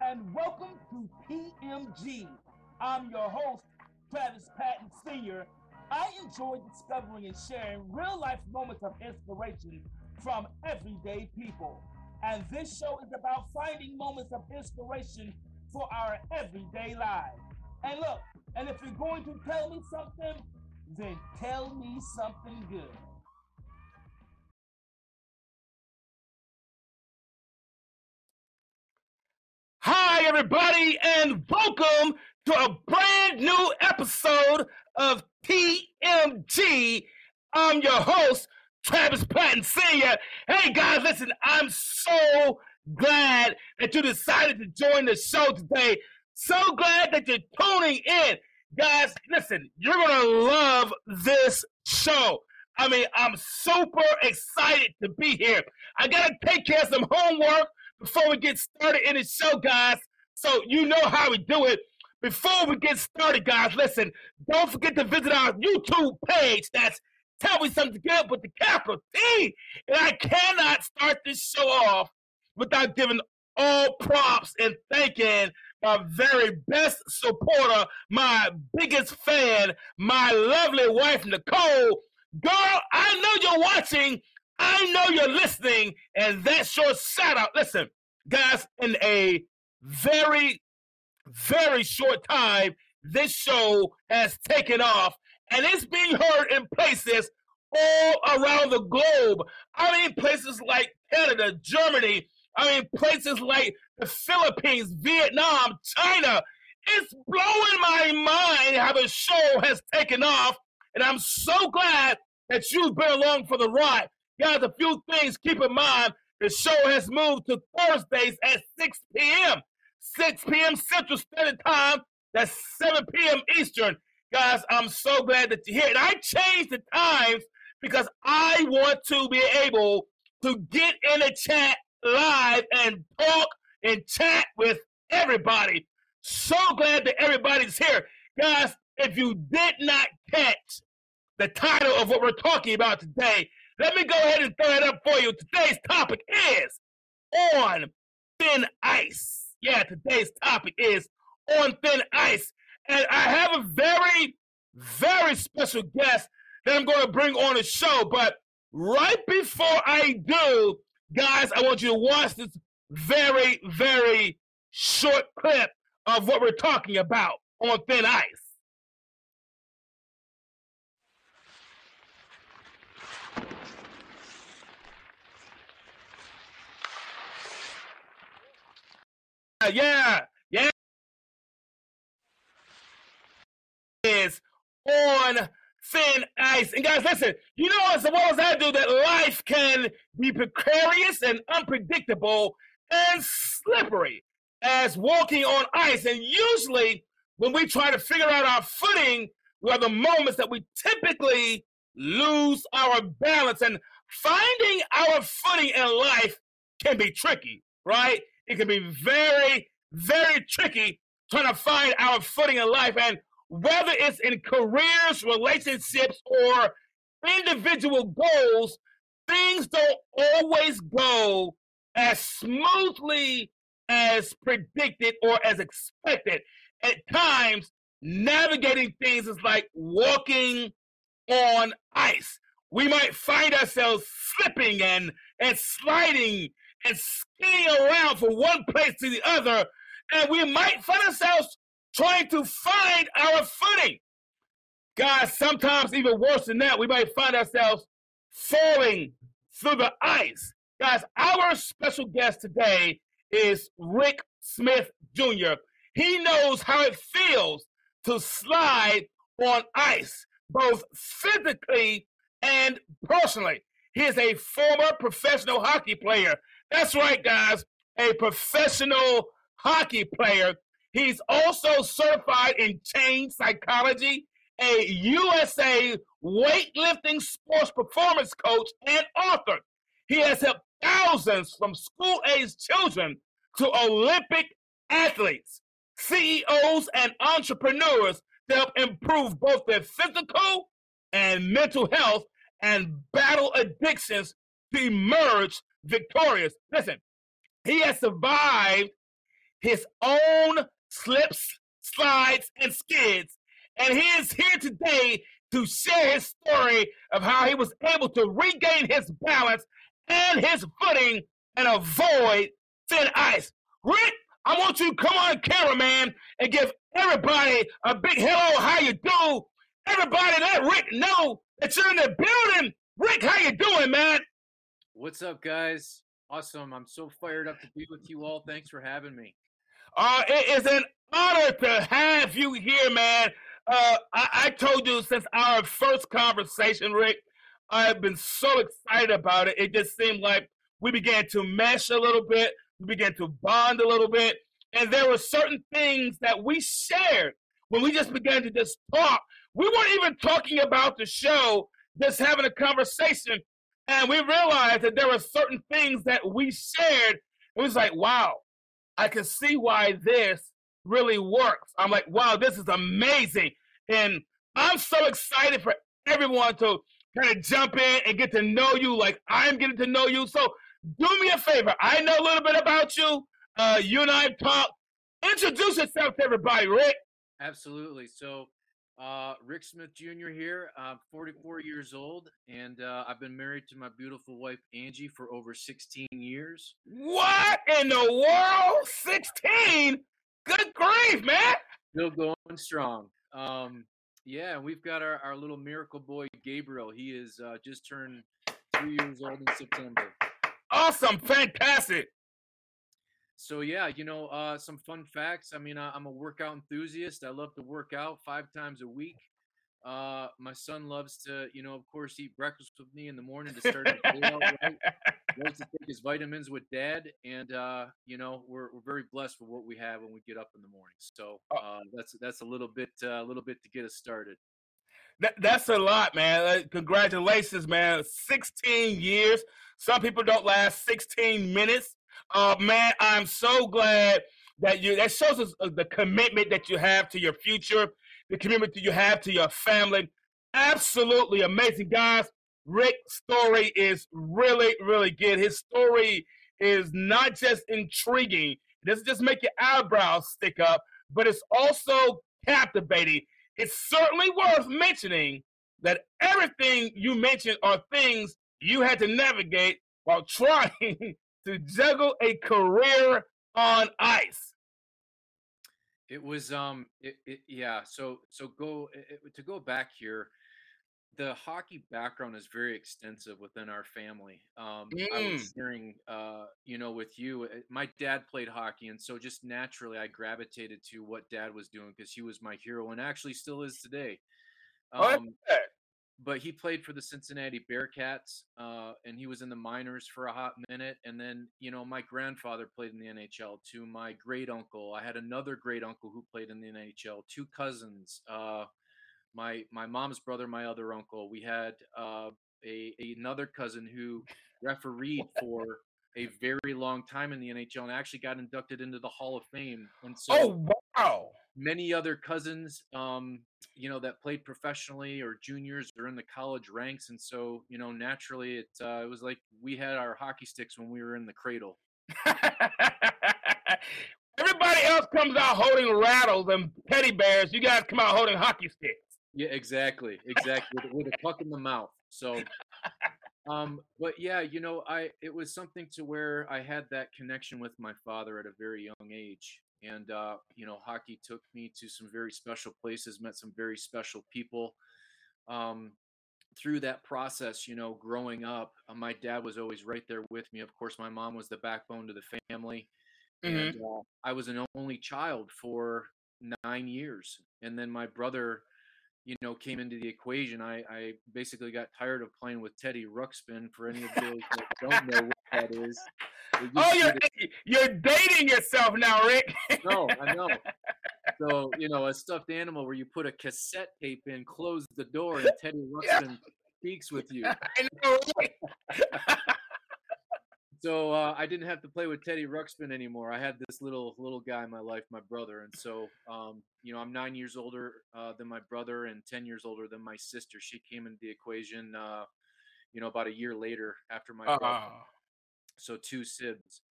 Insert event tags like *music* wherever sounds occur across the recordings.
And welcome to TMG. I'm your host, Travis Patton Sr. I enjoy discovering and sharing real life moments of inspiration from everyday people. And this show is about finding moments of inspiration for our everyday lives. And look, and if you're going to tell me something, then tell me something good. Hi, everybody, and welcome to a brand new episode of TMG. I'm your host, Travis Patton Sr. Hey, guys, listen, I'm so glad that you decided to join the show today. So glad that you're tuning in. Guys, listen, you're going to love this show. I mean, I'm super excited to be here. I got to take care of some homework before we get started in the show, guys. So you know how we do it. Before we get started, guys, listen, don't forget to visit our YouTube page. That's Tell Me Something Good with the capital T. And I cannot start this show off without giving all props and thanking my very best supporter, my biggest fan, my lovely wife, Nicole. Girl, I know you're watching. I know you're listening. And that's your shout out. Listen, guys, in a very, very short time, this show has taken off and it's being heard in places all around the globe. I mean, places like Canada, Germany, I mean, places like the Philippines, Vietnam, China. It's blowing my mind how the show has taken off. And I'm so glad that you've been along for the ride. Guys, a few things keep in mind. The show has moved to Thursdays at 6 p.m. 6 p.m. Central Standard Time. That's 7 p.m. Eastern. Guys, I'm so glad that you're here. And I changed the times because I want to be able to get in a chat live and talk and chat with everybody. So glad that everybody's here. Guys, if you did not catch the title of what we're talking about today, let me go ahead and throw it up for you. Today's topic is on thin ice. Yeah, today's topic is on thin ice. And I have a very, very special guest that I'm going to bring on the show. But right before I do, guys, I want you to watch this very, very short clip of what we're talking about on thin ice. Uh, yeah, yeah. Is on thin ice. And guys, listen, you know as well as I do that life can be precarious and unpredictable and slippery as walking on ice. And usually when we try to figure out our footing, we are the moments that we typically lose our balance. And finding our footing in life can be tricky, right? It can be very, very tricky trying to find our footing in life. And whether it's in careers, relationships, or individual goals, things don't always go as smoothly as predicted or as expected. At times, navigating things is like walking on ice. We might find ourselves slipping and, and sliding and skiing around from one place to the other, and we might find ourselves trying to find our footing. Guys, sometimes even worse than that, we might find ourselves falling through the ice. Guys, our special guest today is Rick Smith Jr. He knows how it feels to slide on ice, both physically and personally. He is a former professional hockey player. That's right, guys, a professional hockey player. He's also certified in change psychology, a USA weightlifting sports performance coach, and author. He has helped thousands from school age children to Olympic athletes, CEOs, and entrepreneurs to help improve both their physical and mental health and battle addictions to emerge victorious. Listen, he has survived his own slips, slides, and skids, and he is here today to share his story of how he was able to regain his balance and his footing and avoid thin ice. Rick, I want you to come on camera, man, and give everybody a big hello, how you do? Everybody let Rick know that you're in the building. Rick, how you doing, man? What's up, guys? Awesome. I'm so fired up to be with you all. Thanks for having me. Uh, it is an honor to have you here, man. Uh, I, I told you since our first conversation, Rick, I've been so excited about it. It just seemed like we began to mesh a little bit, we began to bond a little bit, and there were certain things that we shared when we just began to just talk. We weren't even talking about the show, just having a conversation, and we realized that there were certain things that we shared. It was like, wow, I can see why this really works. I'm like, wow, this is amazing. And I'm so excited for everyone to kind of jump in and get to know you like I'm getting to know you. So do me a favor. I know a little bit about you. Uh, you and I have talked. Introduce yourself to everybody, Rick. Absolutely. So, uh, Rick Smith Jr. here. I'm 44 years old, and uh, I've been married to my beautiful wife Angie for over 16 years. What in the world? 16? Good grief, man! Still going strong. Um, yeah, we've got our, our little miracle boy Gabriel. He is uh, just turned three years old in September. Awesome, fantastic. So yeah, you know, uh, some fun facts. I mean, I, am a workout enthusiast. I love to work out five times a week. Uh, my son loves to, you know, of course, eat breakfast with me in the morning to start the day out right. *laughs* Loves to take his vitamins with dad, and uh, you know, we're we're very blessed with what we have when we get up in the morning. So oh. uh, that's that's a little bit uh, a little bit to get us started. That, that's a lot, man. Uh, congratulations, man. 16 years. Some people don't last 16 minutes. Uh, man, I'm so glad that you. That shows us uh, the commitment that you have to your future the commitment that you have to your family. Absolutely amazing, guys. Rick's story is really, really good. His story is not just intriguing, it doesn't just make your eyebrows stick up, but it's also captivating. It's certainly worth mentioning that everything you mentioned are things you had to navigate while *laughs* trying to juggle a career on ice. It was um it, it yeah so so go it, to go back here the hockey background is very extensive within our family. Um, mm. I was mm. hearing, uh, you know, with you, eh, my dad played hockey, and so just naturally I gravitated to what dad was doing because he was my hero and actually still is today. Um, oh, but he played for the Cincinnati Bearcats, uh, and he was in the minors for a hot minute. And then, you know, my grandfather played in the NHL To My great uncle, I had another great uncle who played in the NHL. Two cousins, uh, my my mom's brother, my other uncle. We had uh, a, another cousin who refereed *laughs* for a very long time in the NHL and actually got inducted into the Hall of Fame. And so, oh wow! Many other cousins, um, you know, that played professionally or juniors or in the college ranks, and so you know, naturally, it uh, it was like we had our hockey sticks when we were in the cradle. *laughs* Everybody else comes out holding rattles and teddy bears. You guys come out holding hockey sticks. Yeah, exactly, exactly, with, with a puck in the mouth. So um, but yeah, you know, I it was something to where I had that connection with my father at a very young age, and uh, you know, hockey took me to some very special places, met some very special people. Um, through that process, you know, growing up, uh, my dad was always right there with me. Of course, my mom was the backbone to the family, hmm and uh, I was an only child for nine years, and then my brother you know, came into the equation, I, I basically got tired of playing with Teddy Ruxpin. For any of those that don't know what that is, Oh, you're you're dating yourself now, Rick. no, I know. *laughs* So you know, a stuffed animal where you put a cassette tape in, close the door, and Teddy yeah, Ruxpin speaks with you. *laughs* I know? *laughs* So uh, I didn't have to play with Teddy Ruxpin anymore. I had this little little guy in my life, my brother, and so um, you know, I'm nine years older uh, than my brother and ten years older than my sister. She came into the equation, uh, you know, about a year later after my brother. uh, So two sibs.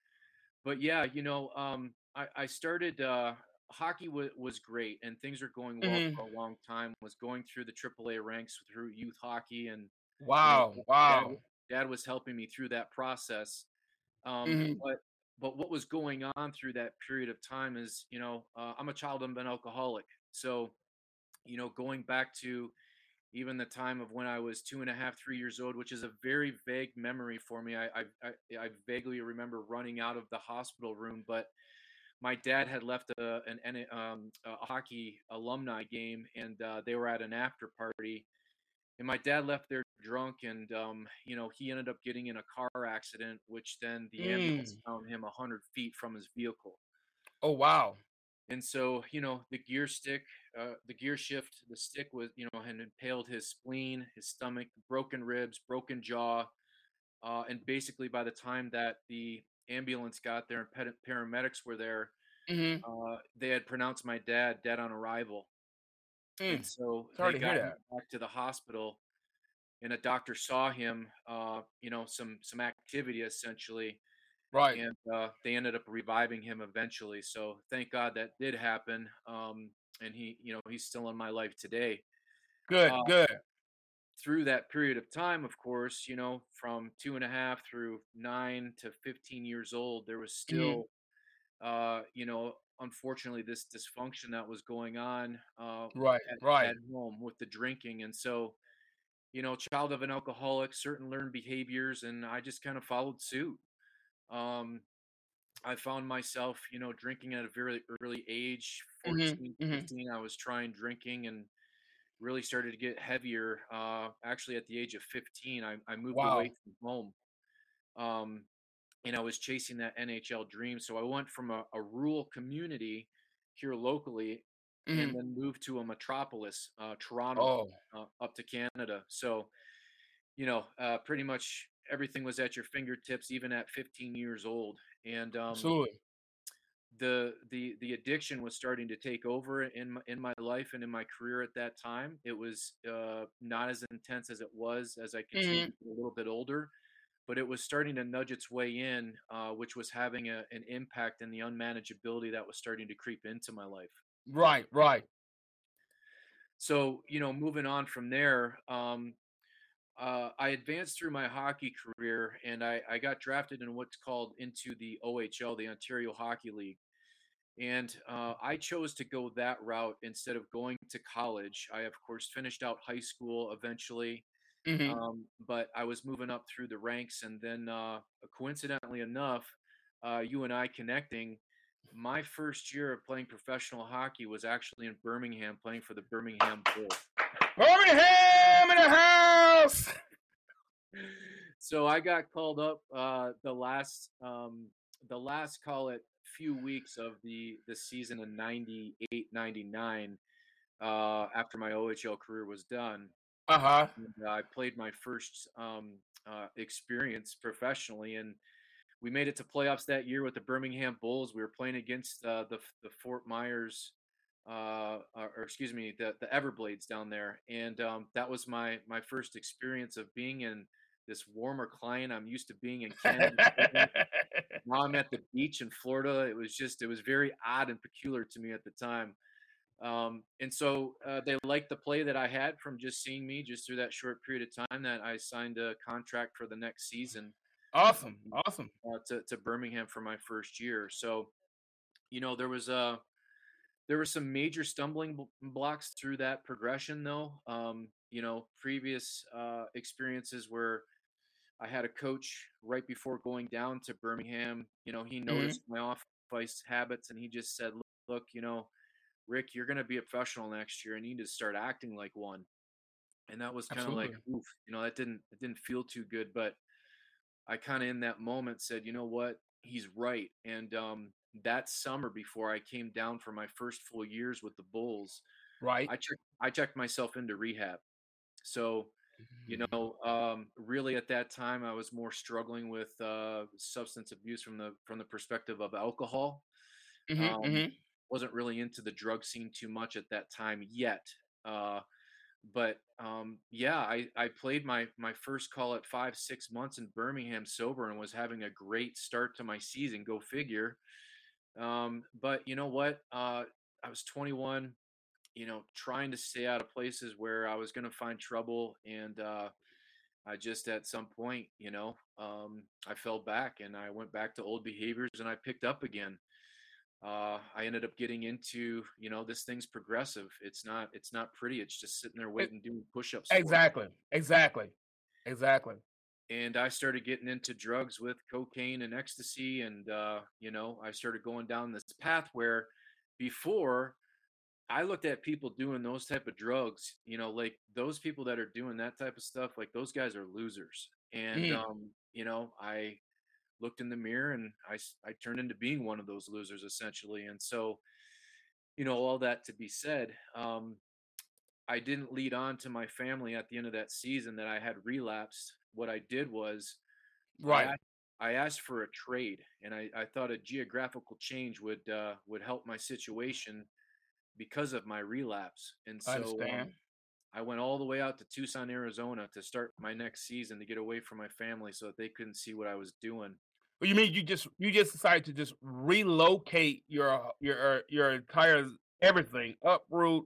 But yeah, you know, um, I, I started. Uh, hockey w- was great, and things were going well hmm for a long time. Was going through the AAA ranks through youth hockey, and you know, Wow, dad wow. dad was helping me through that process um, hmm but but what was going on through that period of time is, you know, uh, I'm a child of an alcoholic. So, you know, going back to even the time of when I was two and a half, three years old, which is a very vague memory for me. I I, I, I vaguely remember running out of the hospital room, but my dad had left a, an, um, a hockey alumni game, and uh, they were at an after party, and my dad left there drunk and um, you know he ended up getting in a car accident which then the ambulance Mm. found him 100 feet from his vehicle Oh, wow. and so you know the gear stick uh, the gear shift the stick was you know had impaled his spleen his stomach broken ribs broken jaw uh, and basically by the time that the ambulance got there and paramedics were there hmm uh, they had pronounced my dad dead on arrival and Mm. so they Sorry to hear got him back to the hospital and a doctor saw him uh you know some some activity essentially Right. and uh they ended up reviving him eventually so thank god that did happen um and he you know he's still in my life today Good, uh good. through that period of time of course you know from two and a half through nine to 15 years old there was hmm still uh you know unfortunately this dysfunction that was going on uh Right, at, right. at home with the drinking and so you know, child of an alcoholic, certain learned behaviors, and I just kind of followed suit. Um, I found myself, you know, drinking at a very early age, hmm 14, hmm 15. I was trying drinking and really started to get heavier. Uh, actually, at the age of 15, I, I moved away from home um, and I was chasing that NHL dream. So I went from a, a rural community here locally and hmm then moved to a metropolis, uh, Toronto, Oh, uh, up to Canada. So you know, uh, pretty much everything was at your fingertips, even at 15 years old. And um, absolutely. the the the addiction was starting to take over in my, in my life and in my career at that time. It was uh, not as intense as it was as I continued hmm a little bit older, but it was starting to nudge its way in, uh, which was having a, an impact in the unmanageability that was starting to creep into my life. Right, right. So, you know, moving on from there, um, uh, I advanced through my hockey career and I, I got drafted in what's called into the OHL, the Ontario Hockey League. And uh, I chose to go that route instead of going to college. I, of course, finished out high school eventually, hmm um, but I was moving up through the ranks. And then, uh, coincidentally enough, uh, you and I connecting, my first year of playing professional hockey was actually in Birmingham, playing for the Birmingham Bulls. Birmingham in the house. *laughs* so I got called up uh, the last um, the last call it few weeks of the the season in 98 99 uh, after my OHL career was done Uh huh. and I played my first um, uh, experience professionally and we made it to playoffs that year with the Birmingham Bulls we were playing against uh, the the Fort Myers uh, or, or excuse me the the Everblades down there and um, that was my my first experience of being in this warmer climate I'm used to being in Canada now I'm at the beach in Florida. It was just, it was very odd and peculiar to me at the time. Um, and so uh, they liked the play that I had from just seeing me just through that short period of time that I signed a contract for the next season. Awesome, awesome. Uh, to, to Birmingham for my first year. So, you know, there was a uh, there were some major stumbling blocks through that progression, though. Um, you know, previous uh, experiences where I had a coach right before going down to Birmingham. You know, he mm-hmm. noticed mm-hmm. my off habits, and he just said, "Look, look you know." Rick, you're going to be a professional next year. and you need to start acting like one. And that was kind of like, oof, you know, that didn't, it didn't feel too good. But I kind of in that moment said, you know what? He's right. And um, that summer before I came down for my first full years with the Bulls, right? I checked, I checked myself into rehab. So, you mm. know, um, really at that time I was more struggling with uh, substance abuse from the from the perspective of alcohol. Mm-hmm, um, mm-hmm wasn't really into the drug scene too much at that time yet. Uh, but um, yeah, I, I played my my first call at five six months in Birmingham sober and was having a great start to my season. Go figure. Um, but you know what? Uh, I was 21. You know, trying to stay out of places where I was going to find trouble, and uh, I just at some point, you know, um, I fell back and I went back to old behaviors and I picked up again uh, I ended up getting into, you know, this thing's progressive. It's not, it's not pretty. It's just sitting there waiting, doing push-ups. Exactly, exactly, exactly. And I started getting into drugs with cocaine and ecstasy, and uh, you know, I started going down this path where, before, I looked at people doing those type of drugs. You know, like those people that are doing that type of stuff, like those guys are losers. And mm. um, you know, I looked in the mirror and I, I turned into being one of those losers essentially. And so, you know, all that to be said, um, I didn't lead on to my family at the end of that season that I had relapsed. What I did was, right. I, I asked for a trade, and I, I thought a geographical change would uh, would help my situation because of my relapse. And so, um, I went all the way out to Tucson, Arizona to start my next season to get away from my family so that they couldn't see what I was doing. You mean you just you just decided to just relocate your your your entire everything, uproot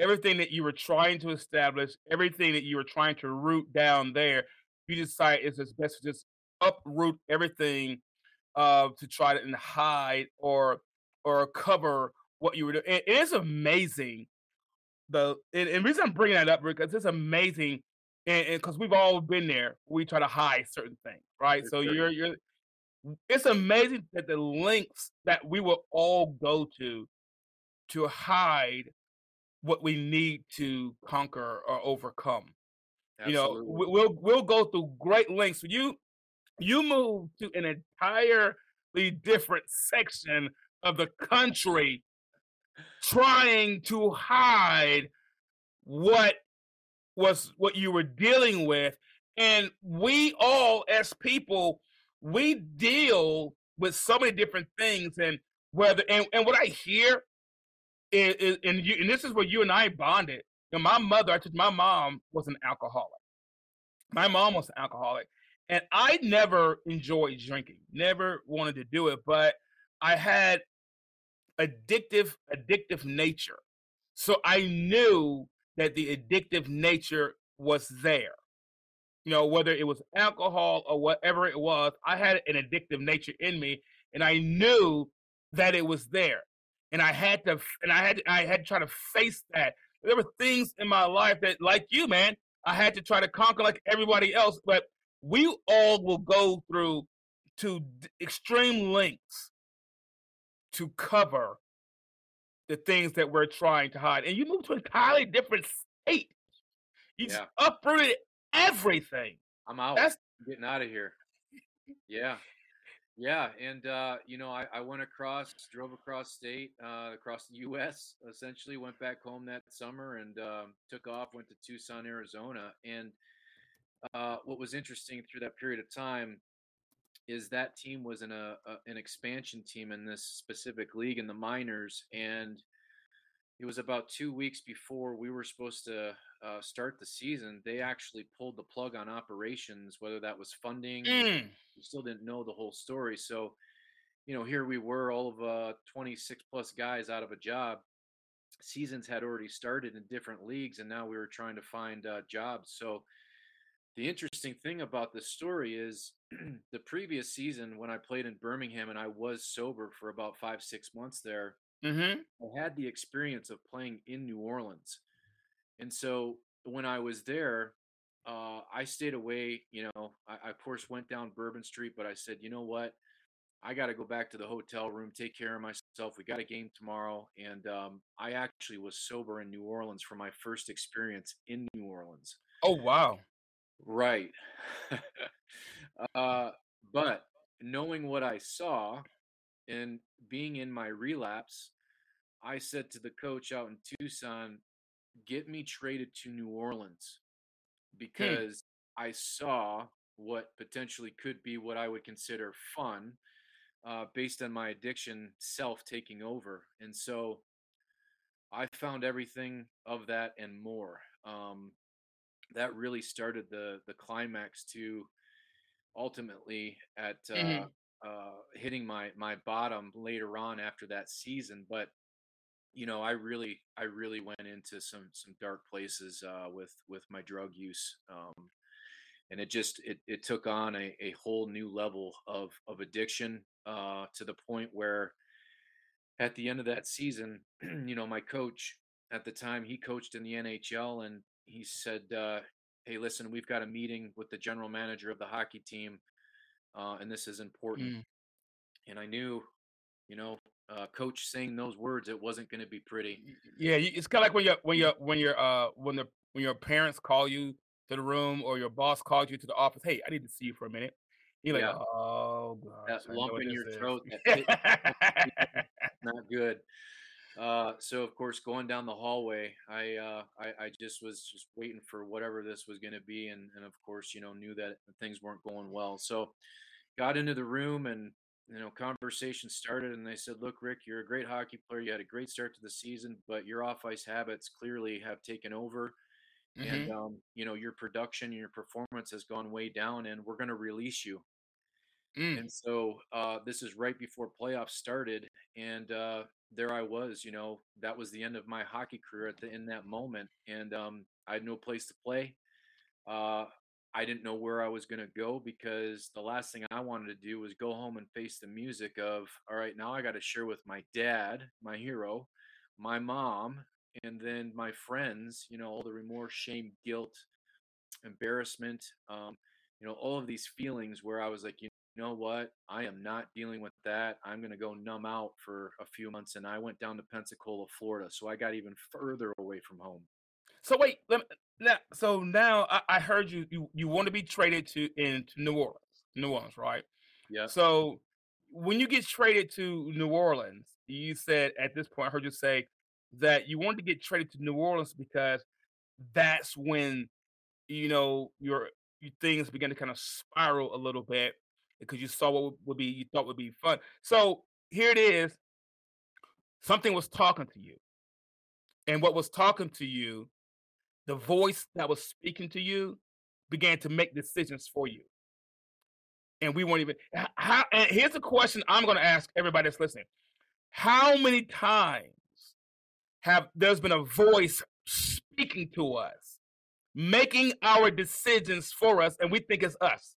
everything that you were trying to establish, everything that you were trying to root down there. You decide it's just best to just uproot everything uh, to try to hide or or cover what you were doing. it is amazing the and, and reason I'm bringing that up because it's amazing, and because we've all been there, we try to hide certain things, right? For so sure. you're you're. It's amazing that the links that we will all go to to hide what we need to conquer or overcome. Absolutely. You know, we'll we'll go through great lengths. You you move to an entirely different section of the country trying to hide what was what you were dealing with and we all as people we deal with so many different things and whether and, and what i hear is, is and you and this is where you and i bonded you know, my mother i told my mom was an alcoholic my mom was an alcoholic and i never enjoyed drinking never wanted to do it but i had addictive, addictive nature. So I knew that the addictive nature was there. You know, whether it was alcohol or whatever it was, I had an addictive nature in me, and I knew that it was there. And I had to, and I had, I had to try to face that. There were things in my life that, like you, man, I had to try to conquer like everybody else. But we all will go through to extreme lengths to cover the things that we're trying to hide. And you move to an entirely different state. You yeah. just uprooted everything. I'm out. That's I'm getting out of here. Yeah. Yeah. And, uh, you know, I, I went across, drove across state, uh, across the U.S., essentially, went back home that summer and um, took off, went to Tucson, Arizona. And uh, what was interesting through that period of time is that team was in a, a, an expansion team in this specific league in the minors, and it was about two weeks before we were supposed to uh, start the season. They actually pulled the plug on operations, whether that was funding. Mm. We still didn't know the whole story, so you know here we were, all of uh, 26 plus guys out of a job, seasons had already started in different leagues, and now we were trying to find uh, jobs. So the interesting thing about this story is *clears throat* the previous season when I played in Birmingham and I was sober for about five six months there. Mm-hmm. I had the experience of playing in New Orleans, and so when I was there, uh, I stayed away. You know, I, I, of course went down Bourbon Street, but I said, you know what, I got to go back to the hotel room, take care of myself. We got a game tomorrow, and um, I actually was sober in New Orleans for my first experience in New Orleans. Oh wow! Right. *laughs* uh, but knowing what I saw and being in my relapse, I said to the coach out in Tucson, "Get me traded to New Orleans." Hmm. because hmm. I saw what potentially could be what I would consider fun uh, based on my addiction self taking over. And so I found everything of that and more. Um, that really started the the climax to ultimately at uh, mm-hmm. Uh, hitting my my bottom later on after that season. But you know, I really, I really went into some some dark places uh, with with my drug use, um, and it just it it took on a, a whole new level of of addiction uh, to the point where, at the end of that season, *clears throat* you know, my coach at the time he coached in the NHL, and he said, uh, "Hey, listen, we've got a meeting with the general manager of the hockey team, uh, and this is important." Mm. And I knew, you know, uh, coach saying those words, it wasn't going to be pretty. Yeah, it's kind of like when you when you when you're uh when the when your parents call you to the room or your boss calls you to the office. Hey, I need to see you for a minute. You're like, yeah. oh gosh, that lump in your is. throat, *laughs* not good. Uh, so of course, going down the hallway, I, uh, I, I just was just waiting for whatever this was going to be, and and of course, you know, knew that things weren't going well. So, got into the room, and you know, conversation started and they said, look, Rick, you're a great hockey player. You had a great start to the season, but your off ice habits clearly have taken over. Mm-hmm. And, um, you know, your production and your performance has gone way down and we're going to release you. Mm. And so uh, this is right before playoffs started. And uh, there I was, you know, that was the end of my hockey career at the, in that moment. And um, I had no place to play. Uh, I didn't know where I was going to go because the last thing I wanted to do was go home and face the music of, all right, now I got to share with my dad, my hero, my mom, and then my friends, you know, all the remorse, shame, guilt, embarrassment, um, you know, all of these feelings where I was like, you know what? I am not dealing with that. I'm going to go numb out for a few months. And I went down to Pensacola, Florida. So I got even further away from home. So wait, let me, now, so now I, I, heard you, you you want to be traded to into New Orleans, New Orleans, right? Yeah. So when you get traded to New Orleans, you said at this point, I heard you say that you wanted to get traded to New Orleans because that's when you know your, your things begin to kind of spiral a little bit because you saw what would be you thought would be fun. So here it is. Something was talking to you, and what was talking to you the voice that was speaking to you began to make decisions for you. And we weren't even how and here's a question I'm gonna ask everybody that's listening. How many times have there's been a voice speaking to us, making our decisions for us, and we think it's us?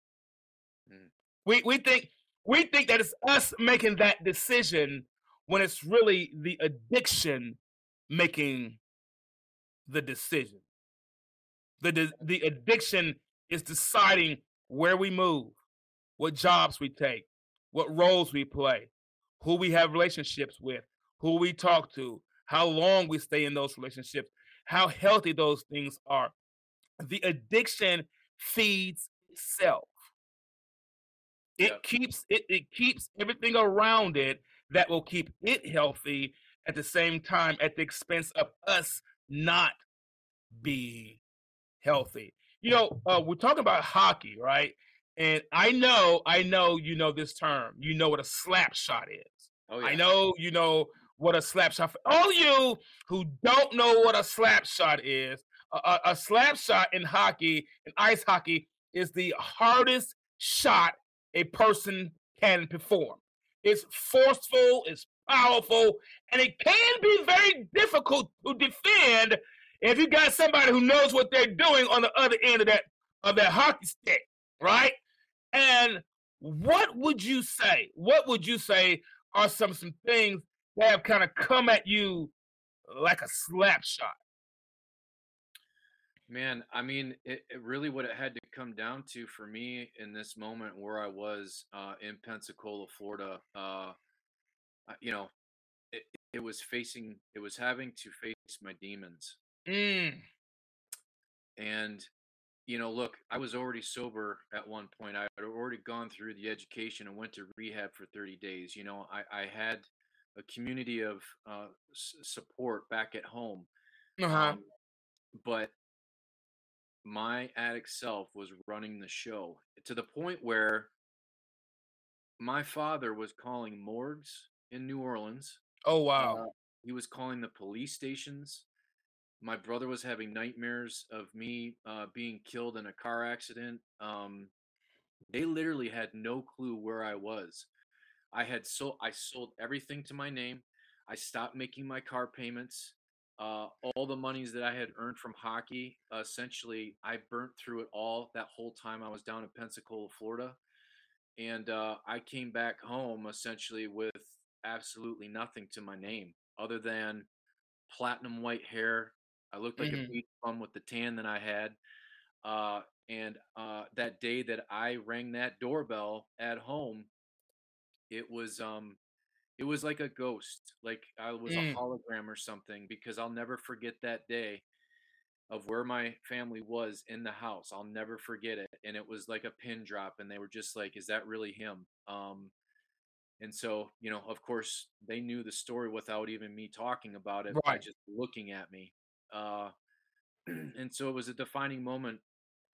We we think we think that it's us making that decision when it's really the addiction making the decision. The, the addiction is deciding where we move, what jobs we take, what roles we play, who we have relationships with, who we talk to, how long we stay in those relationships, how healthy those things are. The addiction feeds itself. It keeps it, it keeps everything around it that will keep it healthy at the same time at the expense of us not being healthy. You know, uh, we're talking about hockey, right? And I know, I know you know this term. You know what a slap shot is. Oh, yeah. I know you know what a slap shot. All you who don't know what a slap shot is, a, a slap shot in hockey, in ice hockey, is the hardest shot a person can perform. It's forceful, it's powerful, and it can be very difficult to defend if you got somebody who knows what they're doing on the other end of that of that hockey stick, right? And what would you say? What would you say are some some things that have kind of come at you like a slap shot? Man, I mean, it, it, really what it had to come down to for me in this moment where I was uh, in Pensacola, Florida, uh, you know, it, it was facing, it was having to face my demons. Mm. And, you know, look, I was already sober at one point. I had already gone through the education and went to rehab for 30 days. You know, I, I had a community of uh, s- support back at home. Uh-huh. Um, but my addict self was running the show to the point where my father was calling morgues in New Orleans. Oh wow. Uh, he was calling the police stations. My brother was having nightmares of me uh, being killed in a car accident. Um, they literally had no clue where I was. I had sold I sold everything to my name. I stopped making my car payments. Uh, all the monies that I had earned from hockey, uh, essentially, I burnt through it all that whole time I was down in Pensacola, Florida. And uh, I came back home essentially with absolutely nothing to my name other than platinum white hair. I looked like Mhm. a beach bum with the tan that I had. Uh, and uh, that day that I rang that doorbell at home, it was um, it was like a ghost, like I was a Mm. hologram or something. Because I'll never forget that day of where my family was in the house. I'll never forget it, and it was like a pin drop, and they were just like, "Is that really him?" Um, and so, you know, of course, they knew the story without even me talking about it by Right. just looking at me. Uh, *clears throat* and so it was a defining moment.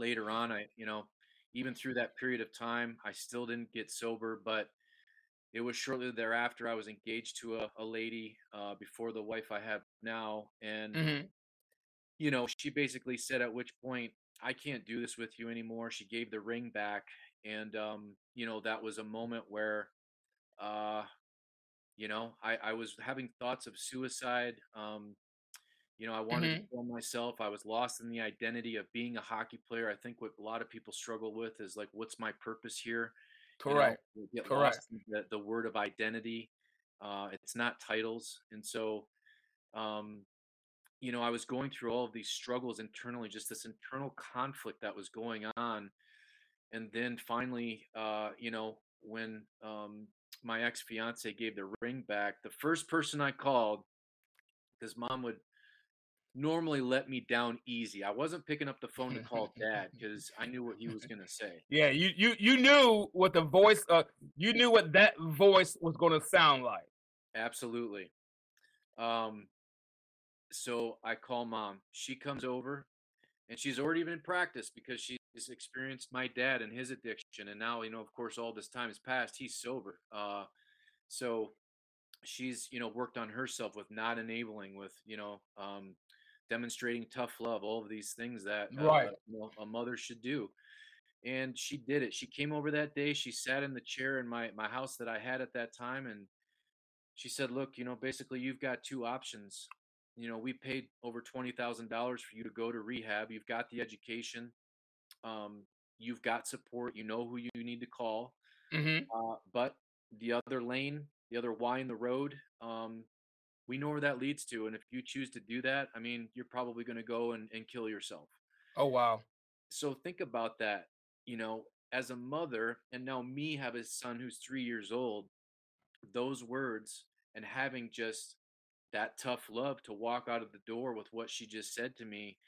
Later on i you know even through that period of time i still didn't get sober but it was shortly thereafter i was engaged to a, a lady uh, before the wife i have now and Mhm. you know she basically said at which point i can't do this with you anymore she gave the ring back and um you know that was a moment where uh you know i i was having thoughts of suicide um you know, I wanted to kill myself. I was lost in the identity of being a hockey player. I think what a lot of people struggle with is like, what's my purpose here? You know, Correct. get Correct. lost in the, the word of identity. Uh, it's not titles. And so, um, you know, I was going through all of these struggles internally, just this internal conflict that was going on. And then finally, uh, you know, when um, my ex fiance gave the ring back, the first person I called, because mom would normally let me down easy. I wasn't picking up the phone to call dad *laughs* because I knew what he was going to say. Yeah, you you you knew what the voice uh you knew what that voice was gonna sound like. Absolutely. Um, so I call mom. She comes over and she's already been in practice because she's experienced my dad and his addiction. And now, you know, of course, all this time has passed. He's sober. Uh, so she's, you know, worked on herself with not enabling, with, you know, um, demonstrating tough love, all of these things that uh, Right. you know, a mother should do. And she did it. She came over that day. She sat in the chair in my my house that I had at that time, and she said, "Look, you know, basically, you've got two options. You know, we paid over twenty thousand dollars for you to go to rehab. You've got the education, um, you've got support. You know who you need to call. hmm Uh, but the other lane, the other Y in the road, um, we know where that leads to. And if you choose to do that, I mean, you're probably going to go and, and kill yourself. Oh wow. So think about that. You know, as a mother, and now me have a son who's three years old. Those words and having just that tough love to walk out of the door with what she just said to me,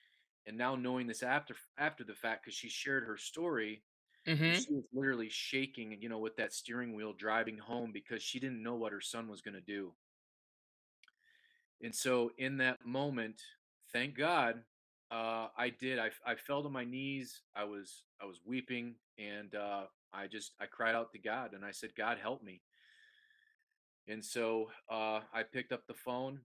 and now knowing this after after the fact because she shared her story Mm-hmm. she was literally shaking, you know, with that steering wheel driving home because she didn't know what her son was going to do. And so in that moment, thank God, uh, I did. I fell to my knees. I was I was weeping, and uh, I just I cried out to God, and I said, God, help me. And so uh, I picked up the phone.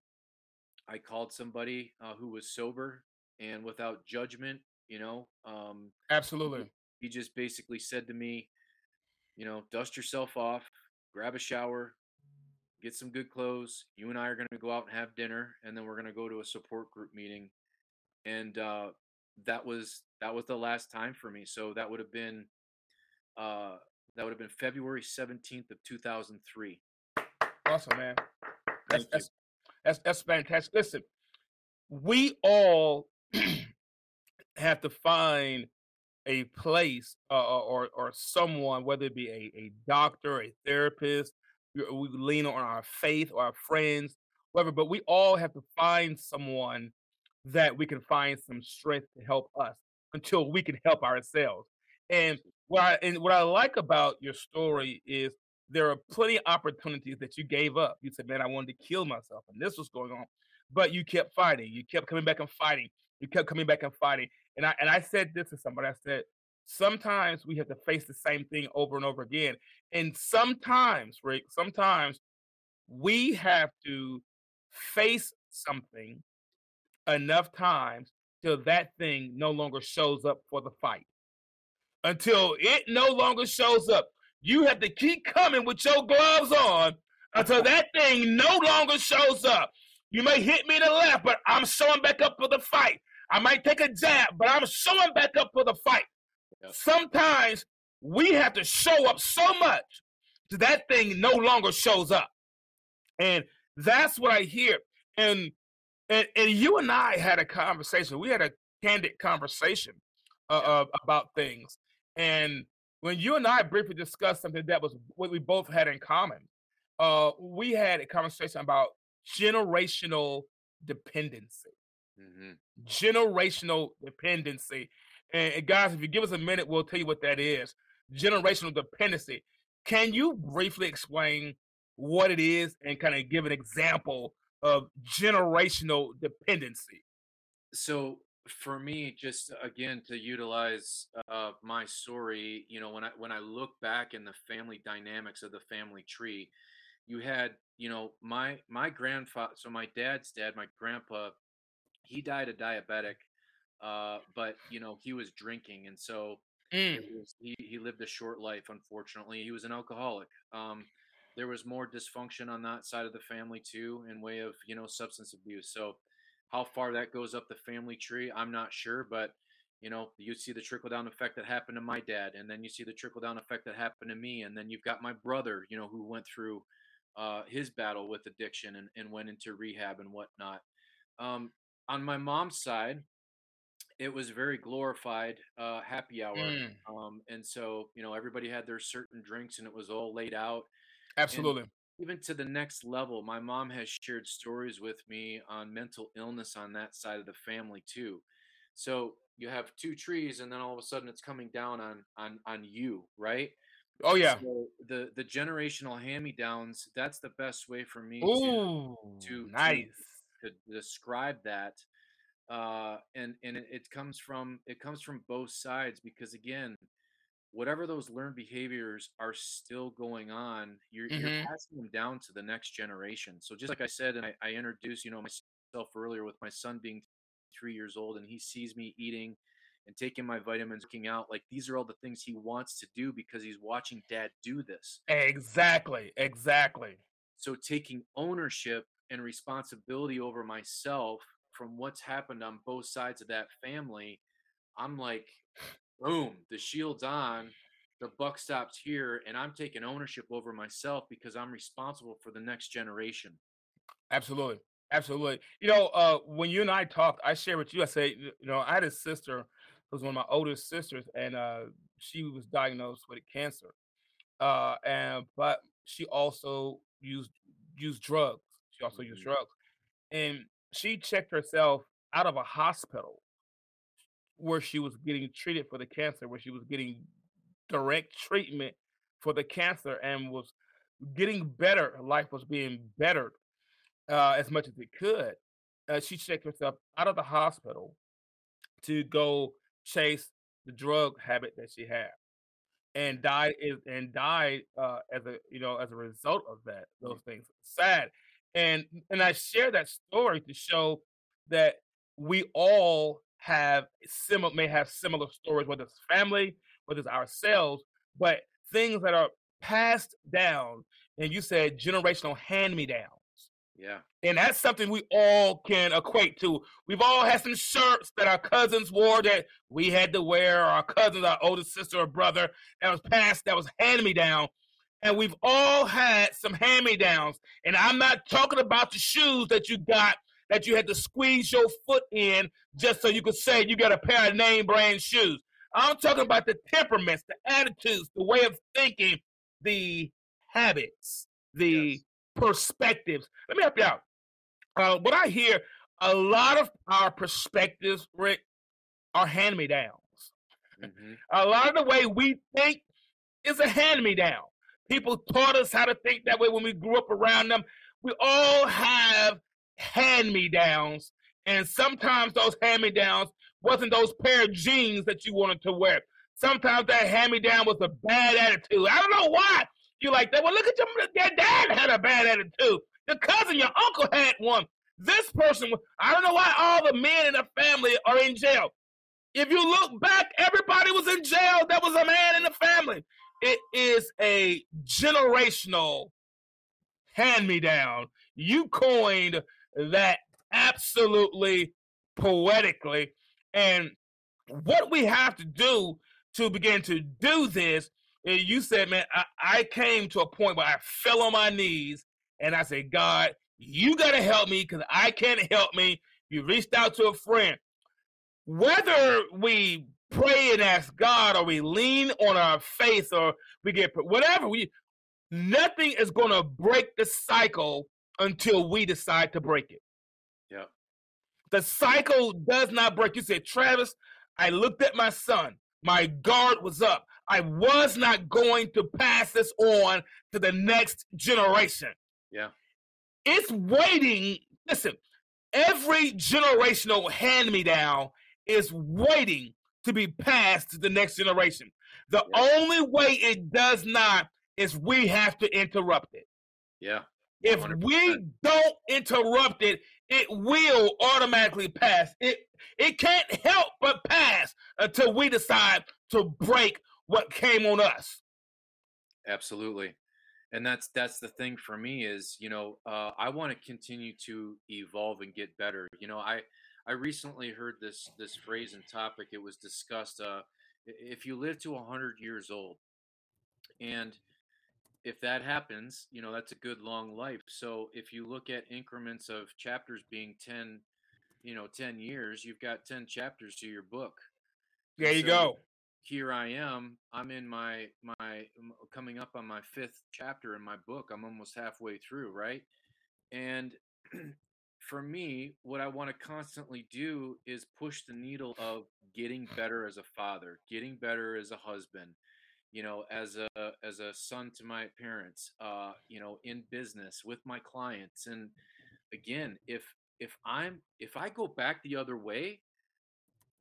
I called somebody uh, who was sober and without judgment. You know, um, Absolutely. he just basically said to me, you know, dust yourself off, grab a shower, get some good clothes. You and I are going to go out and have dinner, and then we're going to go to a support group meeting. And uh, that was that was the last time for me. So that would have been uh, that would have been February seventeenth of two thousand three. Awesome, man. That's that's that's that's fantastic. Listen, we all *clears throat* have to find a place uh, or or someone, whether it be a, a doctor, a therapist, we uh, we lean on our faith or our friends, whatever. But we all have to find someone that we can find some strength to help us until we can help ourselves. And what I and what I like about your story is there are plenty of opportunities that you gave up. You said, "Man, I wanted to kill myself," and this was going on, but you kept fighting. You kept coming back and fighting. You kept coming back and fighting. And I and I said this to somebody. I said, sometimes we have to face the same thing over and over again. And sometimes, Rick, sometimes we have to face something enough times till that thing no longer shows up for the fight. Until it no longer shows up. You have to keep coming with your gloves on until that thing no longer shows up. You may hit me in the left, but I'm showing back up for the fight. I might take a jab, but I'm showing back up for the fight. Yep. Sometimes we have to show up so much that that thing no longer shows up. And that's what I hear. And and, and you and I had a conversation. We had a candid conversation uh, Yeah. uh, about things. And when you and I briefly discussed something that was what we both had in common, uh, we had a conversation about generational dependency. hmm Generational dependency. And, and guys, if you give us a minute, we'll tell you what that is. Generational dependency. Can you briefly explain what it is and kind of give an example of generational dependency? So for me, just again to utilize uh, my story, you know, when I when I look back in the family dynamics of the family tree, you had, you know, my my grandfather. So my dad's dad, my grandpa, he died a diabetic, uh, but you know he was drinking, and so Mm, was he, he lived a short life unfortunately he was an alcoholic um there was more dysfunction on that side of the family too in way of you know substance abuse so how far that goes up the family tree i'm not sure but you know you see the trickle down effect that happened to my dad and then you see the trickle down effect that happened to me and then you've got my brother you know who went through uh, his battle with addiction and, and went into rehab and whatnot um, on my mom's side it was very glorified uh, happy hour mm, um, and so you know everybody had their certain drinks and it was all laid out and absolutely. even to the next level my mom has shared stories with me on mental illness on that side of the family too so you have two trees and then all of a sudden it's coming down on on on you right Oh yeah. so the the generational hand-me-downs that's the best way for me Ooh, to to nice. to describe that uh and and it, comes from it comes from both sides because again whatever those learned behaviors are still going on you're you're hmm passing them down to the next generation so just like i said and i, I introduced you know myself earlier with my son being three years old and he sees me eating and taking my vitamins working out like these are all the things he wants to do because he's watching dad do this Exactly. Exactly. so taking ownership and responsibility over myself from what's happened on both sides of that family, I'm like, boom, the shield's on, the buck stops here, and I'm taking ownership over myself because I'm responsible for the next generation. Absolutely. Absolutely. You know, uh, when you and I talked, I shared with you, I said, you know, I had a sister who was one of my oldest sisters, and uh, she was diagnosed with cancer. Uh, and but she also used used drugs. She also used Mhm. drugs. And she checked herself out of a hospital where she was getting treated for the cancer, where she was getting direct treatment for the cancer and was getting better. Life was being bettered uh, as much as it could. Uh, she checked herself out of the hospital to go chase the drug habit that she had, and died is and died uh, as a you know as a result of that those things. Sad, and and I share that story to show that we all have similar may have similar stories, whether it's family, whether it's ourselves, but things that are passed down. And you said generational hand me downs. Yeah. And that's something we all can equate to. We've all had some shirts that our cousins wore that we had to wear, or our cousins, our older sister or brother, that was passed, that was hand me down. And we've all had some hand me downs. And I'm not talking about the shoes that you got that you had to squeeze your foot in just so you could say you got a pair of name brand shoes. I'm talking about the temperaments, the attitudes, the way of thinking, the habits, the yes. perspectives. Let me help you out. Uh, what I hear, a lot of our perspectives, Rick, are hand me downs. Mm-hmm. A lot of the way we think is a hand me down. People taught us how to think that way when we grew up around them. We all have hand me downs, and sometimes those hand me downs wasn't those pair of jeans that you wanted to wear. Sometimes that hand me down was a bad attitude. I don't know why you like that. Well, look at your, your dad had a bad attitude. Your cousin, your uncle had one. This person, I don't know why all the men in the family are in jail. If you look back, everybody was in jail. There was a man in the family. It is a generational hand me down. You coined that absolutely poetically. And what we have to do to begin to do this, and you said, man, I, I came to a point where I fell on my knees and I said, God, you got to help me because I can't help me. You reached out to a friend. Whether we pray and ask God or we lean on our faith or we get whatever, we nothing is going to break the cycle until we decide to break it. Yeah. The cycle does not break. You said, Travis, I looked at my son. My guard was up. I was not going to pass this on to the next generation. Yeah. It's waiting. Listen, every generational hand me down is waiting to be passed to the next generation. The yeah. only way it does not is we have to interrupt it. Yeah. 100%. If we don't interrupt it, it will automatically pass. It it can't help but pass until we decide to break what came on us. Absolutely. And that's that's the thing for me is, you know, uh, I want to continue to evolve and get better. You know, I I recently heard this this phrase and topic. It was discussed. Uh, if you live to 100 years old, and if that happens, you know, that's a good long life. So if you look at increments of chapters being 10, you know, 10 years, you've got 10 chapters to your book. There you so go. Here I am. I'm in my my coming up on my fifth chapter in my book. I'm almost halfway through, right? And *clears throat* for me, what I want to constantly do is push the needle of getting better as a father, getting better as a husband, you know as a as a son to my parents uh you know in business with my clients. And again if if i'm if i go back the other way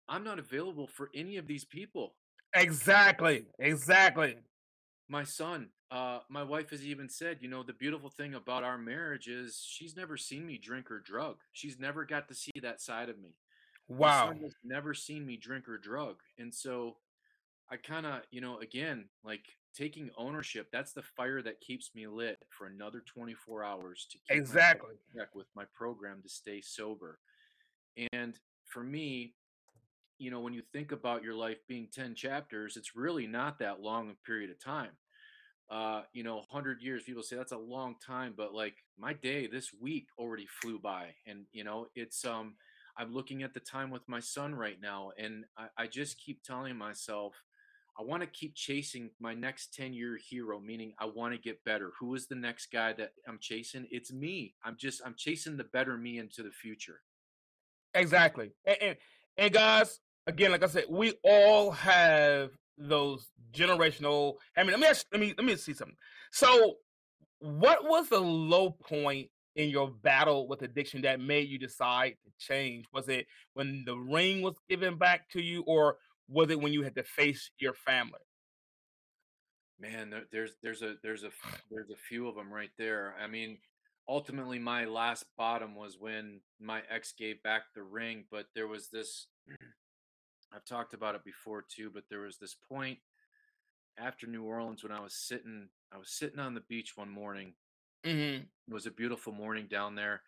i'm not available for any of these people. Exactly exactly. My son uh my wife has even said you know the beautiful thing about our marriage is she's never seen me drink or drug. She's never got to see that side of me. Wow. never seen me drink or drug. And so I kind of, you know, again, like taking ownership, that's the fire that keeps me lit for another 24 hours to keep exactly. with my program to stay sober. And for me, you know, when you think about your life being 10 chapters, it's really not that long a period of time. Uh, you know, 100 years, people say that's a long time, but like my day this week already flew by. And, you know, it's, um, I'm looking at the time with my son right now, and I, I just keep telling myself, I want to keep chasing my next 10 year hero, meaning I want to get better. Who is the next guy that I'm chasing? It's me. I'm just, I'm chasing the better me into the future. Exactly. And, and, and guys, again, like I said, we all have those generational. I mean, let me ask, let me let me see something. So, what was the low point in your battle with addiction that made you decide to change? Was it when the ring was given back to you, or was it when you had to face your family? Man, there, there's there's a there's a there's a few of them right there. I mean, ultimately, my last bottom was when my ex gave back the ring, but there was this. I've talked about it before too, but there was this point after New Orleans when I was sitting I was sitting on the beach one morning. Mm-hmm. It was a beautiful morning down there.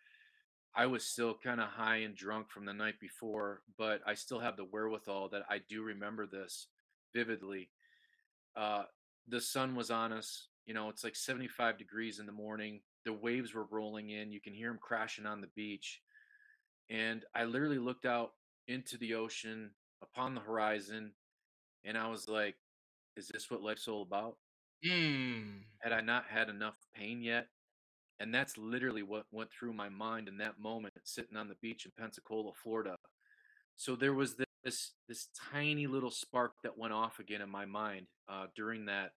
I was still kind of high and drunk from the night before, but I still have the wherewithal that I do remember this vividly. Uh, the sun was on us. You know, it's like 75 degrees in the morning. The waves were rolling in. You can hear them crashing on the beach. And I literally looked out into the ocean upon the horizon and I was like, is this what life's all about? Mm. Had I not had enough pain yet? And that's literally what went through my mind in that moment, sitting on the beach in Pensacola, Florida. So there was this this tiny little spark that went off again in my mind uh, during that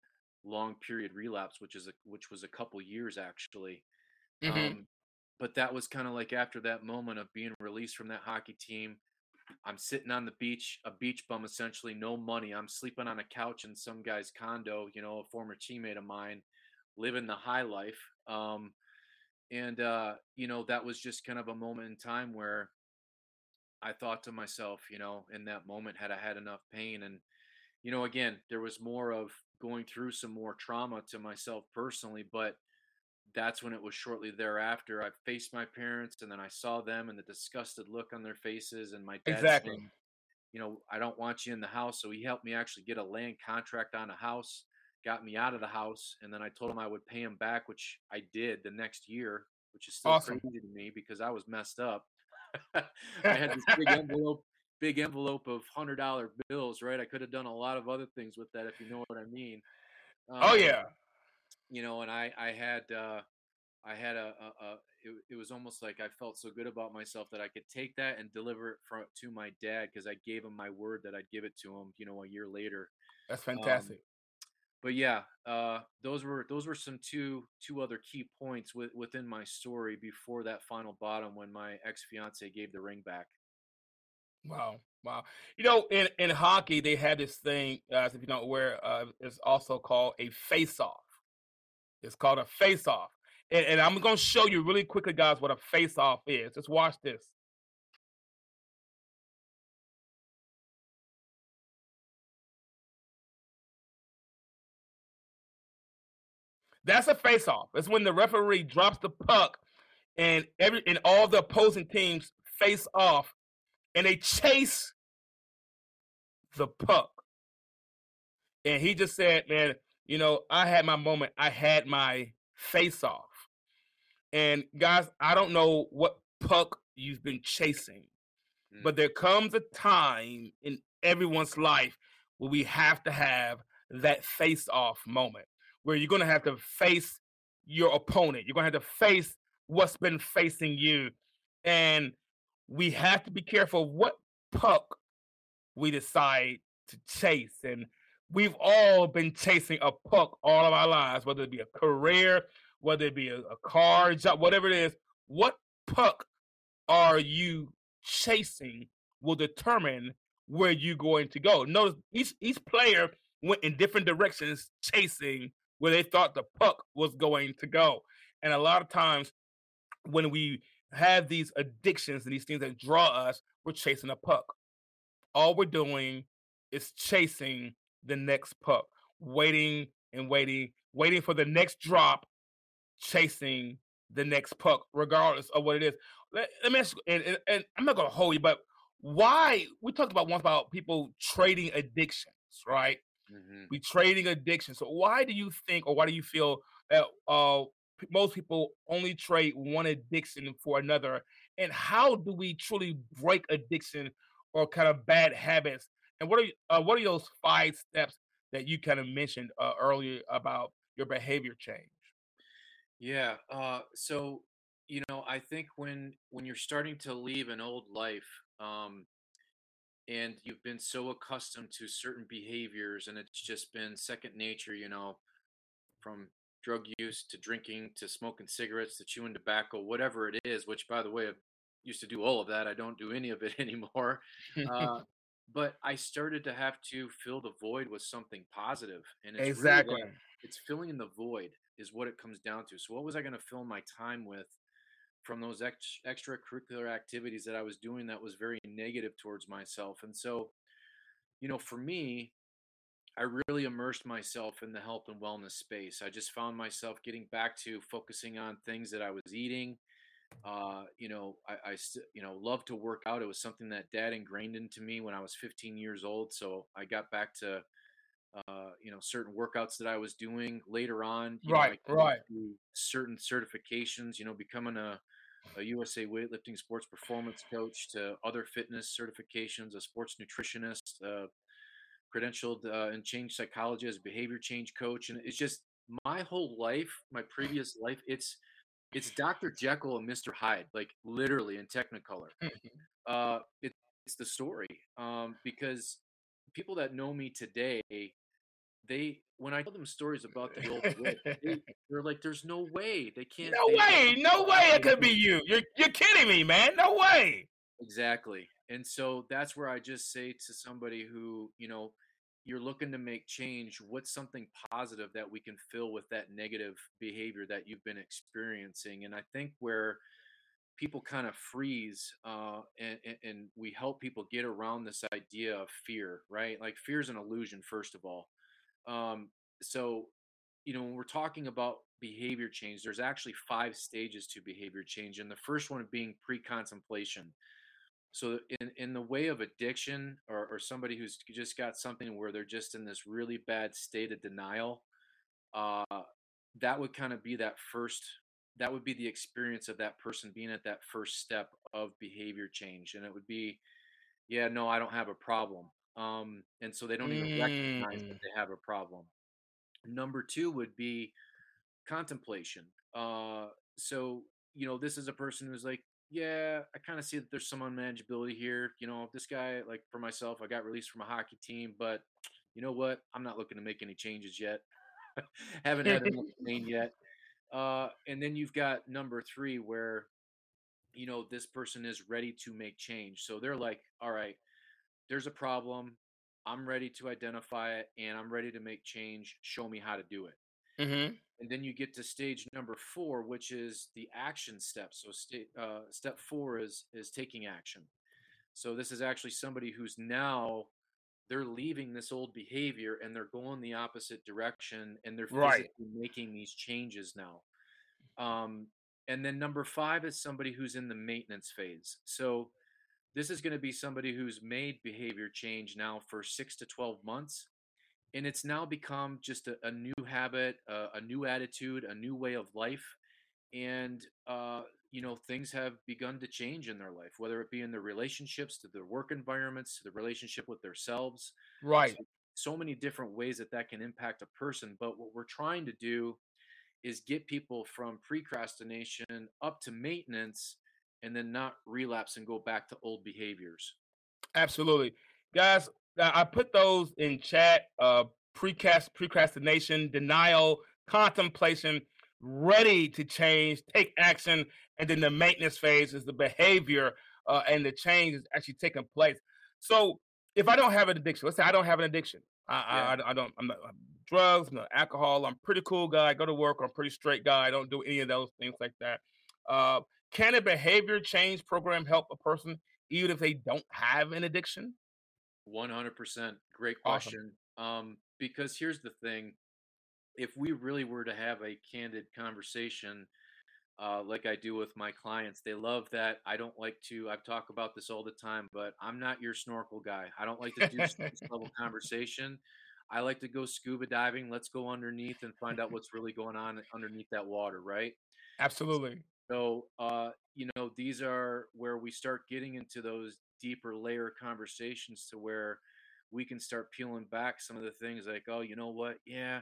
long period relapse, which is a, which was a couple years actually. hmm Um, but that was kind of like after that moment of being released from that hockey team. I'm sitting on the beach, a beach bum essentially, no money. I'm sleeping on a couch in some guy's condo, you know, a former teammate of mine, living the high life. Um, and uh, you know, that was just kind of a moment in time where I thought to myself, you know, in that moment, had I had enough pain and you know, again, there was more of going through some more trauma to myself personally, but that's when it was shortly thereafter. I faced my parents and then I saw them and the disgusted look on their faces, and my dad Exactly. saying, You know, I don't want you in the house. So he helped me actually get a land contract on a house, got me out of the house. And then I told him I would pay him back, which I did the next year, which is still Awesome. crazy to me because I was messed up. *laughs* I had this big *laughs* envelope, big envelope of hundred dollar bills, right? I could have done a lot of other things with that, if you know what I mean. Oh Um, yeah. You know, and I, I had, uh, I had a, a, a it, it was almost like I felt so good about myself that I could take that and deliver it from, to my dad because I gave him my word that I'd give it to him, you know, a year later. That's Um, fantastic. but yeah, uh, those were those were some two two other key points with, within my story before that final bottom when my ex fiance gave the ring back. Wow. Wow. You know, in, in hockey, they have this thing, guys, if you don't aware, uh, it's also called a face off. It's called a face off. And, and I'm going to show you really quickly, guys, what a face off is. Just watch this. That's a face off. It's when the referee drops the puck and every and all the opposing teams face off and they chase the puck. And he just said, man, you know, I had my moment. I had my face off. And guys, I don't know what puck you've been chasing, Mm. but there comes a time in everyone's life where we have to have that face off moment where you're going to have to face your opponent. You're going to have to face what's been facing you. And we have to be careful what puck we decide to chase. And we've all been chasing a puck all of our lives, whether it be a career, whether it be a, a car, job, whatever it is. What puck are you chasing will determine where you're going to go. Notice each each player went in different directions chasing where they thought the puck was going to go. And a lot of times when we have these addictions and these things that draw us, we're chasing a puck. All we're doing is chasing the next puck, waiting and waiting, waiting for the next drop, chasing the next puck, regardless of what it is. Let, let me ask you, and, and, and I'm not going to hold you, but why? We talked about once about people trading addictions, right? hmm We trading addictions. So why do you think, or why do you feel that uh, most people only trade one addiction for another? And how do we truly break addiction or kind of bad habits? And what are uh, what are those five steps that you kind of mentioned uh, earlier about your behavior change? Yeah. Uh, so, you know, I think when when you're starting to leave an old life, um, and you've been so accustomed to certain behaviors and it's just been second nature you know from drug use to drinking to smoking cigarettes to chewing tobacco whatever it is which by the way i used to do all of that i don't do any of it *laughs* anymore uh, but i started to have to fill the void with something positive and it's exactly really it's filling in the void is what it comes down to so what was i going to fill my time with from those ex- extracurricular activities that I was doing that was very negative towards myself. And so, you know, for me, I really immersed myself in the health and wellness space. I just found myself getting back to focusing on things that I was eating. Uh, you know, I, I you know, love to work out. It was something that dad ingrained into me when I was 15 years old. So I got back to, uh, you know, certain workouts that I was doing later on. right, know, right. Certain certifications, you know, becoming a, a USA weightlifting sports performance coach to other fitness certifications, a sports nutritionist, uh, credentialed uh, and change psychology as a behavior change coach. And it's just my whole life, my previous life, it's it's Dr. Jekyll and Mr. Hyde, like literally in Technicolor. uh, it, it's the story um, because people that know me today, they when I tell them stories about the old witch, they, *laughs* are like, "There's no way they can't." No way, no way it could be you. You're you're kidding me, man. No way. Exactly, and so that's where I just say to somebody who you know you're looking to make change. What's something positive that we can fill with that negative behavior that you've been experiencing? And I think where people kind of freeze uh, and, and we help people get around this idea of fear right like fear is an illusion first of all um, so, you know, when we're talking about behavior change, there's actually five stages to behavior change, and the first one being pre-contemplation. So, in in the way of addiction, or or somebody who's just got something where they're just in this really bad state of denial, uh, that would kind of be that first. That would be the experience of that person being at that first step of behavior change, and it would be, yeah, no, I don't have a problem um, and so they don't even recognize that Mm. they have a problem. Number two would be contemplation. Uh, so you know, this is a person who's like, yeah, I kind of see that there's some unmanageability here. You know, this guy, like for myself, I got released from a hockey team, but you know what? I'm not looking to make any changes yet. *laughs* Haven't had enough *laughs* pain yet. Uh, and then you've got number three, where you know this person is ready to make change. So they're like, all right there's a problem. I'm ready to identify it and I'm ready to make change. Show me how to do it. Mm-hmm. And then you get to stage number four, which is the action step. So uh, step four is is taking action. So this is actually somebody who's now they're leaving this old behavior and they're going the opposite direction and they're Right. making these changes now. Um, and then number five is somebody who's in the maintenance phase. So this is going to be somebody who's made behavior change now for six to 12 months. And it's now become just a, a new habit, uh, a new attitude, a new way of life. And, uh, you know, things have begun to change in their life, whether it be in their relationships, to their work environments, to the relationship with themselves. Right. So, so many different ways that that can impact a person. But what we're trying to do is get people from procrastination up to maintenance and then not relapse and go back to old behaviors. Absolutely, guys. I put those in chat. Uh, precast, procrastination, denial, contemplation, ready to change, take action, and then the maintenance phase is the behavior uh, and the change is actually taking place. So, if I don't have an addiction, let's say I don't have an addiction, I, I, I don't, I'm not I'm drugs, I'm not alcohol. I'm pretty cool guy. I go to work. I'm pretty straight guy. I don't do any of those things like that. Uh, can a behavior change program help a person even if they don't have an addiction? 100%. Great Awesome. question. Um, because here's the thing if we really were to have a candid conversation, uh, like I do with my clients, they love that. I don't like to, I've talked about this all the time, but I'm not your snorkel guy. I don't like to do surface level *laughs* conversation. I like to go scuba diving. Let's go underneath and find out what's really going on underneath that water, right? Absolutely. So, uh, you know, these are where we start getting into those deeper layer conversations to where we can start peeling back some of the things like, oh, you know what? Yeah,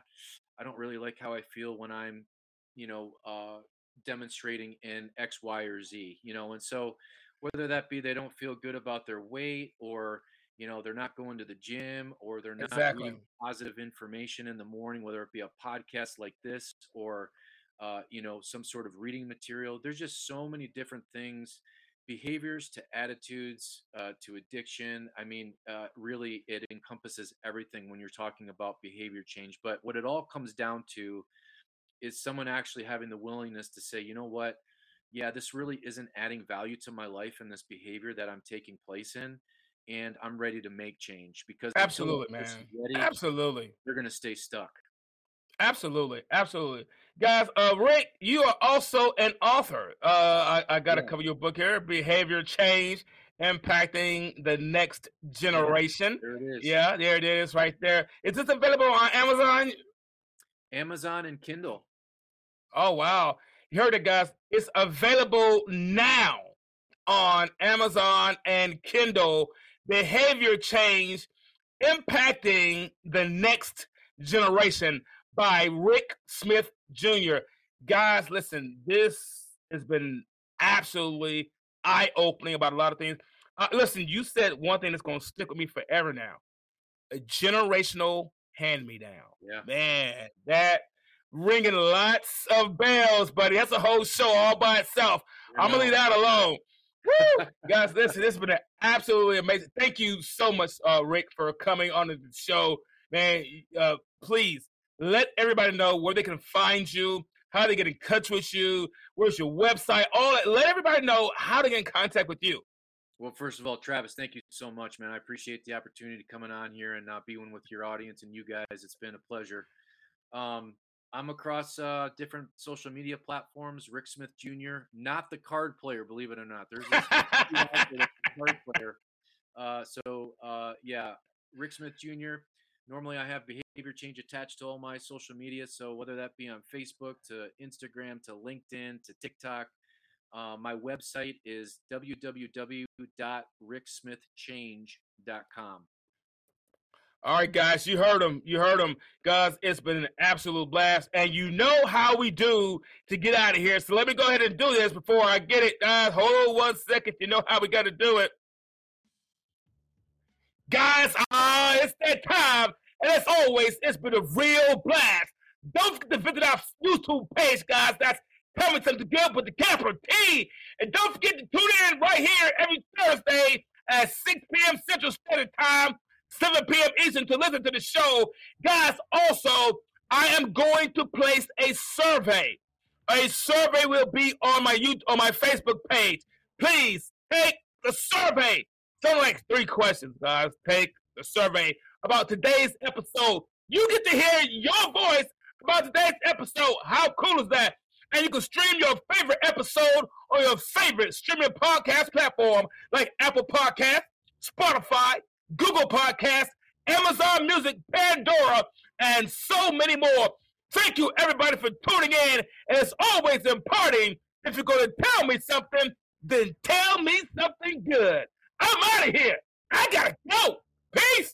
I don't really like how I feel when I'm, you know, uh, demonstrating in X, Y, or Z, you know, and so whether that be they don't feel good about their weight or you know they're not going to the gym or they're not Exactly. positive information in the morning whether it be a podcast like this or uh, you know some sort of reading material there's just so many different things behaviors to attitudes uh, to addiction i mean uh, really it encompasses everything when you're talking about behavior change but what it all comes down to is someone actually having the willingness to say you know what? Yeah this really isn't adding value to my life and this behavior that i'm taking place in and i'm ready to make change because Absolutely, man. Ready, absolutely, they're going to stay stuck Absolutely, absolutely, guys. Uh, Rick, you are also an author. Uh, I, I got to Yeah. cover your book here: Behavior Change Impacting the Next Generation. there it is Yeah, there it is, right there. Is this available on Amazon? amazon and kindle Oh wow, you heard it, guys. It's available now on Amazon and Kindle. Behavior Change Impacting the Next Generation by Rick Smith Jr. Guys, listen, this has been absolutely eye opening about a lot of things. Uh, listen, you said one thing that's going to stick with me forever now a generational hand me down. yeah Man, that ringing lots of bells, buddy. That's a whole show all by itself. I I'm gonna leave that alone. Woo! *laughs* Guys, listen, this has been absolutely amazing. Thank you so much, uh, Rick, for coming on the show. Man, uh, please let everybody know where they can find you, how they get in touch with you, where's your website, all that. Let everybody know how to get in contact with you. Well, first of all, Travis, thank you so much, man. I appreciate the opportunity coming on here and uh, being with your audience and you guys. It's been a pleasure. Um, I'm across uh, different social media platforms. Rick Smith Jr., not the card player, believe it or not. There's this card *laughs* player. Uh, so uh, yeah, Rick Smith Jr. Normally, I have behavior change attached to all my social media. So whether that be on Facebook to Instagram to LinkedIn to TikTok, uh, my website is www.ricksmithchange.com. All right, guys, you heard him. You heard him, guys. It's been an absolute blast, and you know how we do to get out of here. So let me go ahead and do this before I get it, guys. Hold on one second. You know how we got to do it, guys. Ah, it's that time, and as always, it's been a real blast. Don't forget to visit our YouTube page, guys. That's coming to the good with the capital T, and don't forget to tune in right here every Thursday at 6 p.m. Central Standard Time. 7 p.m. Eastern to listen to the show. Guys, also, I am going to place a survey. A survey will be on my YouTube, on my Facebook page. Please take the survey. So like three questions, guys. Take the survey about today's episode. You get to hear your voice about today's episode. How cool is that? And you can stream your favorite episode on your favorite streaming podcast platform like Apple Podcast, Spotify, Google Podcasts, Amazon Music, Pandora, and so many more. Thank you, everybody, for tuning in. And as always, imparting, if you're going to tell me something, then tell me something good. I'm out of here. I got to go. Peace.